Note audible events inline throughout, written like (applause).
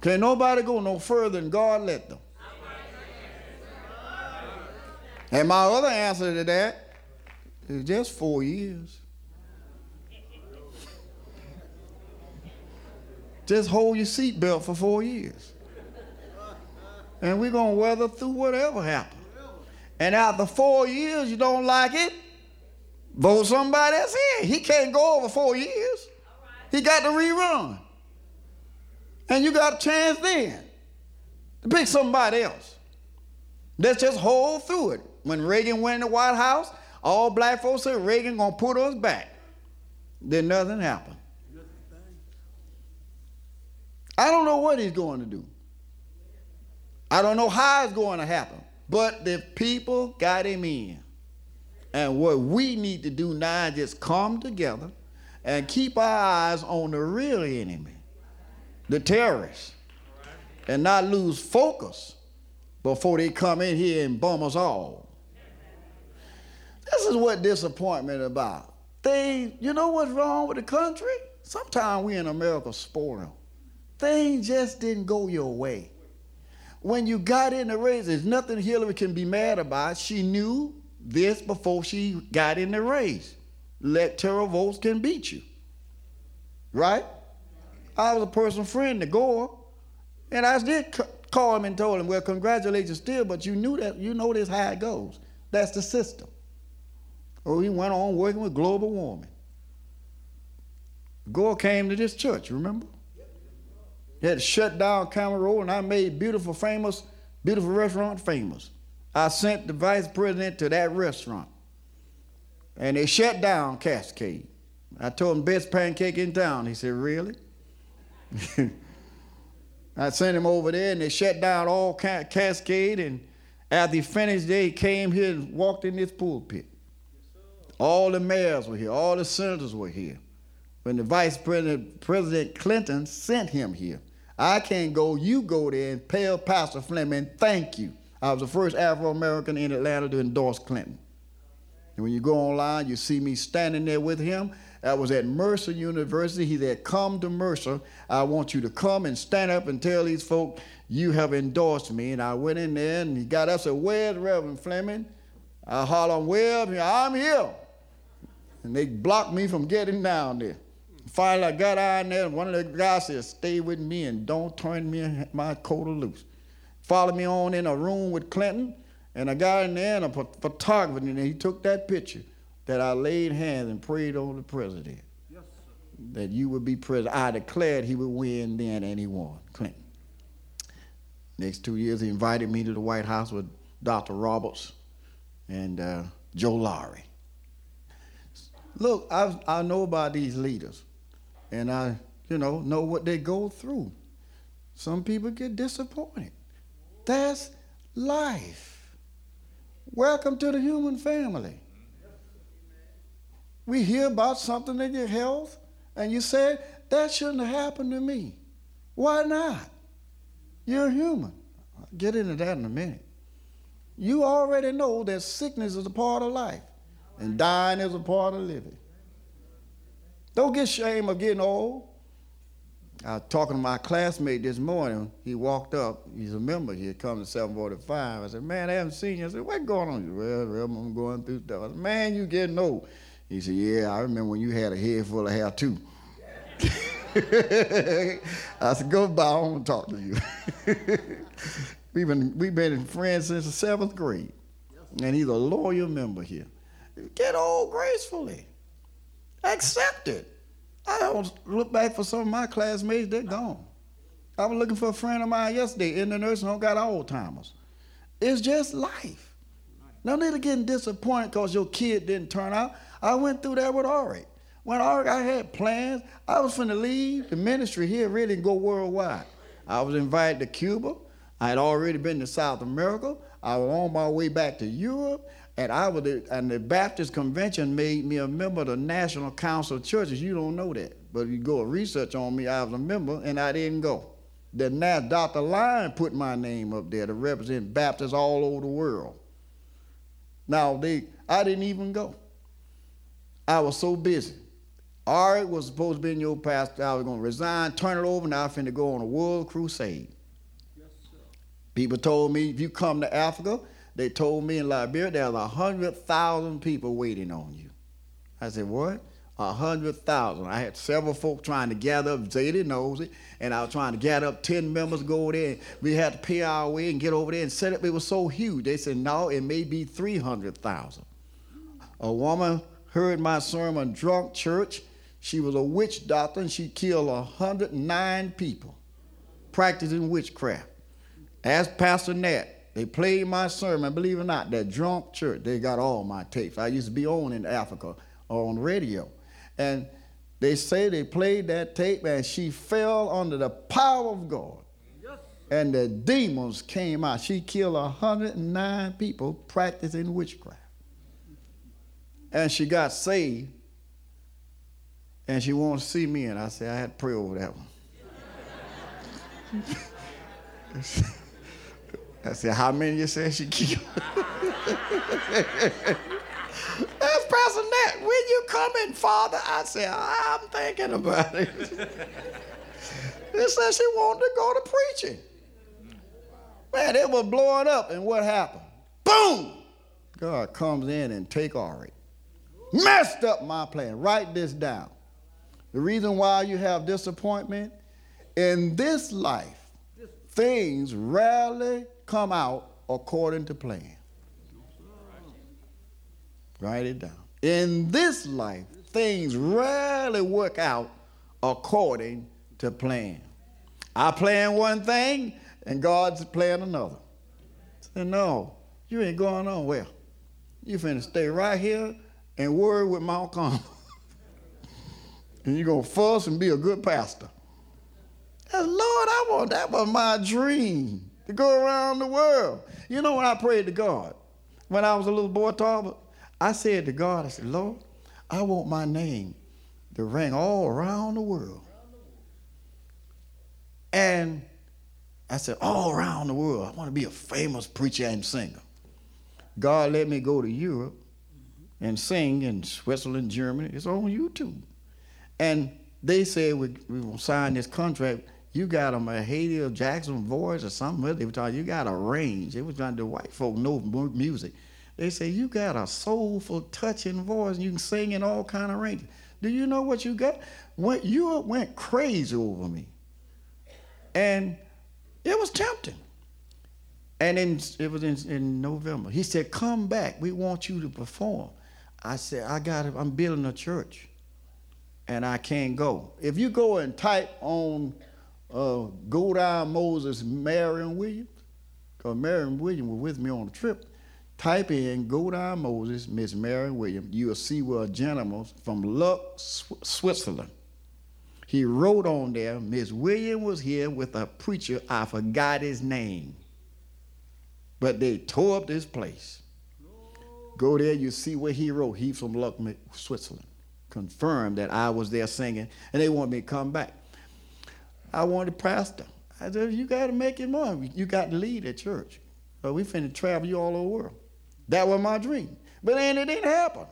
Can nobody go no further than God let them? And my other answer to that is just four years. Just hold your seatbelt for four years. And we're going to weather through whatever happens. And after four years, you don't like it, vote somebody else in. He can't go over four years. He got to rerun. And you got a chance then to pick somebody else. Let's just hold through it. When Reagan went in the White House, all black folks said Reagan gonna put us back. Then nothing happened. I don't know what he's going to do. I don't know how it's going to happen. But the people got him in. And what we need to do now is just come together and keep our eyes on the real enemy, the terrorists, and not lose focus before they come in here and bomb us all. This is what disappointment about. They, you know what's wrong with the country? Sometimes we in America spoil. Things just didn't go your way. When you got in the race, there's nothing Hillary can be mad about. She knew this before she got in the race. Electoral votes can beat you. Right? I was a personal friend to Gore, and I did call him and told him, well, congratulations still, but you knew that, you know this how it goes. That's the system. Oh, he went on working with global warming. Gore came to this church, remember? He had shut down Camera Road, and I made beautiful, famous, beautiful restaurant famous. I sent the vice president to that restaurant. And they shut down Cascade. I told him best pancake in town. He said, Really? I sent him over there and they shut down all Cascade. And after he finished, they came here and walked in this pulpit. All the mayors were here, all the senators were here. When the vice president, President Clinton sent him here. I can't go, you go there and tell Pastor Fleming, thank you. I was the first Afro American in Atlanta to endorse Clinton. And when you go online, you see me standing there with him. I was at Mercer University. He said, Come to Mercer. I want you to come and stand up and tell these folk you have endorsed me. And I went in there and he got up and said, Where's Reverend Fleming? I hollered, Well, I'm here. And they blocked me from getting down there. Finally, I got out there, and one of the guys said, Stay with me and don't turn me my coat loose. Followed me on in a room with Clinton, and a guy in there and a photographer, and he took that picture that I laid hands and prayed on the president. Yes, that you would be president. I declared he would win then, and he won, Clinton. Next two years, he invited me to the White House with Dr. Roberts and uh, Joe Lowery. Look, I, I know about these leaders and I, you know, know what they go through. Some people get disappointed. That's life. Welcome to the human family. We hear about something in your health, and you say, that shouldn't have happened to me. Why not? You're human. I'll get into that in a minute. You already know that sickness is a part of life, and dying is a part of living. Don't get shame of getting old. I was talking to my classmate this morning. He walked up. He's a member here, come to 745. I said, man, I haven't seen you. I said, what's going on? He said, well, well, I'm going through stuff. I said, man, you getting old. He said, yeah, I remember when you had a head full of hair, too. (laughs) I said, go by, I want to talk to you. (laughs) we've, been, we've been friends since the seventh grade. And he's a loyal member here. Get old gracefully. Accept it. I don't look back for some of my classmates, they're gone. I was looking for a friend of mine yesterday in the nursing home, got old timers. It's just life. No need to getting disappointed because your kid didn't turn out. I went through that with Ari. When Ari, I had plans. I was to leave the ministry here really and go worldwide. I was invited to Cuba. I had already been to South America. I was on my way back to Europe. And I was, and the Baptist Convention made me a member of the National Council of Churches. You don't know that, but if you go research on me, I was a member, and I didn't go. Then now Dr. Lyon put my name up there to represent Baptists all over the world. Now they, I didn't even go. I was so busy. Art was supposed to be in your pastor. I was going to resign, turn it over, now I'm finna go on a world crusade. Yes, People told me if you come to Africa, they told me in Liberia there's a hundred thousand people waiting on you. I said, what? A hundred thousand. I had several folk trying to gather up. Zadie knows it, and I was trying to gather up ten members, to go there. We had to pay our way and get over there and set up. It was so huge. They said, no, it may be three hundred thousand. A woman heard my sermon, drunk church. She was a witch doctor, and she killed 109 people practicing witchcraft. Ask Pastor Nat. They played my sermon, believe it or not, that drunk church. They got all my tapes. I used to be on in Africa on radio. And they say they played that tape and she fell under the power of God. And the demons came out. She killed 109 people practicing witchcraft. And she got saved. And she wanted to see me, and I said, I had to pray over that one. (laughs) I said, How many you said she killed? That's (laughs) Pastor Nat. When you coming, Father? I said, I'm thinking about it. (laughs) they said she wanted to go to preaching. Man, it was blowing up, and what happened? Boom! God comes in and take Ari. Messed up my plan. Write this down. The reason why you have disappointment in this life, things rarely come out according to plan. Write it down. In this life, things rarely work out according to plan. I plan one thing and God's plan another. Said, no, you ain't going well. You finna stay right here and worry with Carmel. (laughs) and you're gonna fuss and be a good pastor. Said, Lord, I want that was my dream to go around the world. You know when I prayed to God, when I was a little boy Talbot, I said to God, I said, Lord, I want my name to ring all around the world. And I said, all around the world, I want to be a famous preacher and singer. God let me go to Europe and sing in Switzerland, Germany. It's on YouTube. And they said, we, we will sign this contract. You got a Mahalia Jackson voice or something. They were talking, you got a range. They was trying to do white folk know music. They say, you got a soulful, touching voice, and you can sing in all kind of ranges. Do you know what you got? When you went crazy over me. And it was tempting. And in, it was in, in November. He said, come back. We want you to perform. I said, I got. I'm building a church. And I can't go. If you go and type on uh, Go Down Moses, Marion Williams, because Marion Williams was with me on the trip, Type in Go Down Moses, Miss Mary Williams. You'll see where a gentleman from Luck, Switzerland. He wrote on there, Miss Williams was here with a preacher, I forgot his name. But they tore up this place. Go there, you see where he wrote. He's from Luck, Switzerland. Confirmed that I was there singing, and they want me to come back. I wanted to pastor. I said, You got to make it more. You got to lead at church. So we finna travel you all over the world. That was my dream. But then it didn't happen.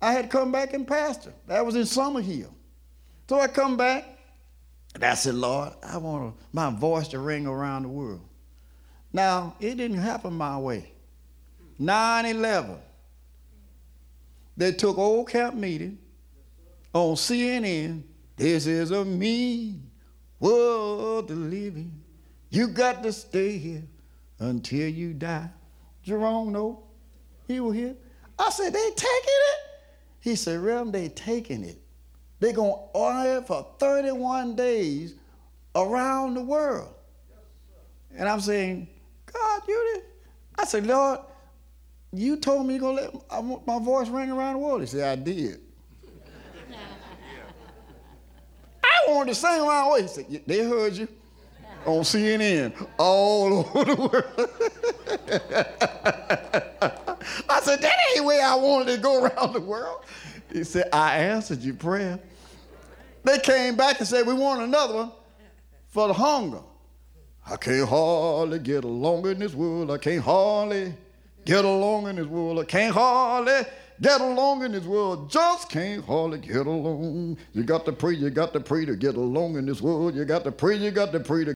I had come back and pastor. That was in Summer Summerhill. So I come back, and I said, Lord, I want my voice to ring around the world. Now, it didn't happen my way. 9 11. They took old camp meeting on CNN. This is a mean world to live in. You got to stay here until you die. Jerome, no. He was here. I said, they taking it? He said, Reverend, they taking it. They to honor it for 31 days around the world. And I'm saying, God, you did. I said, Lord, you told me you're to let my voice ring around the world. He said, I did. I wanted to sing the world. He said, they heard you on CNN all (laughs) over the world. I said, that ain't where I wanted to go around the world. He said, I answered your prayer. They came back and said, we want another one for the hunger. I can't hardly get along in this world. I can't hardly get along in this world. I can't hardly get along in this world. Just can't hardly get along. You got to pray, you got to pray to get along in this world. You got to pray, you got to pray to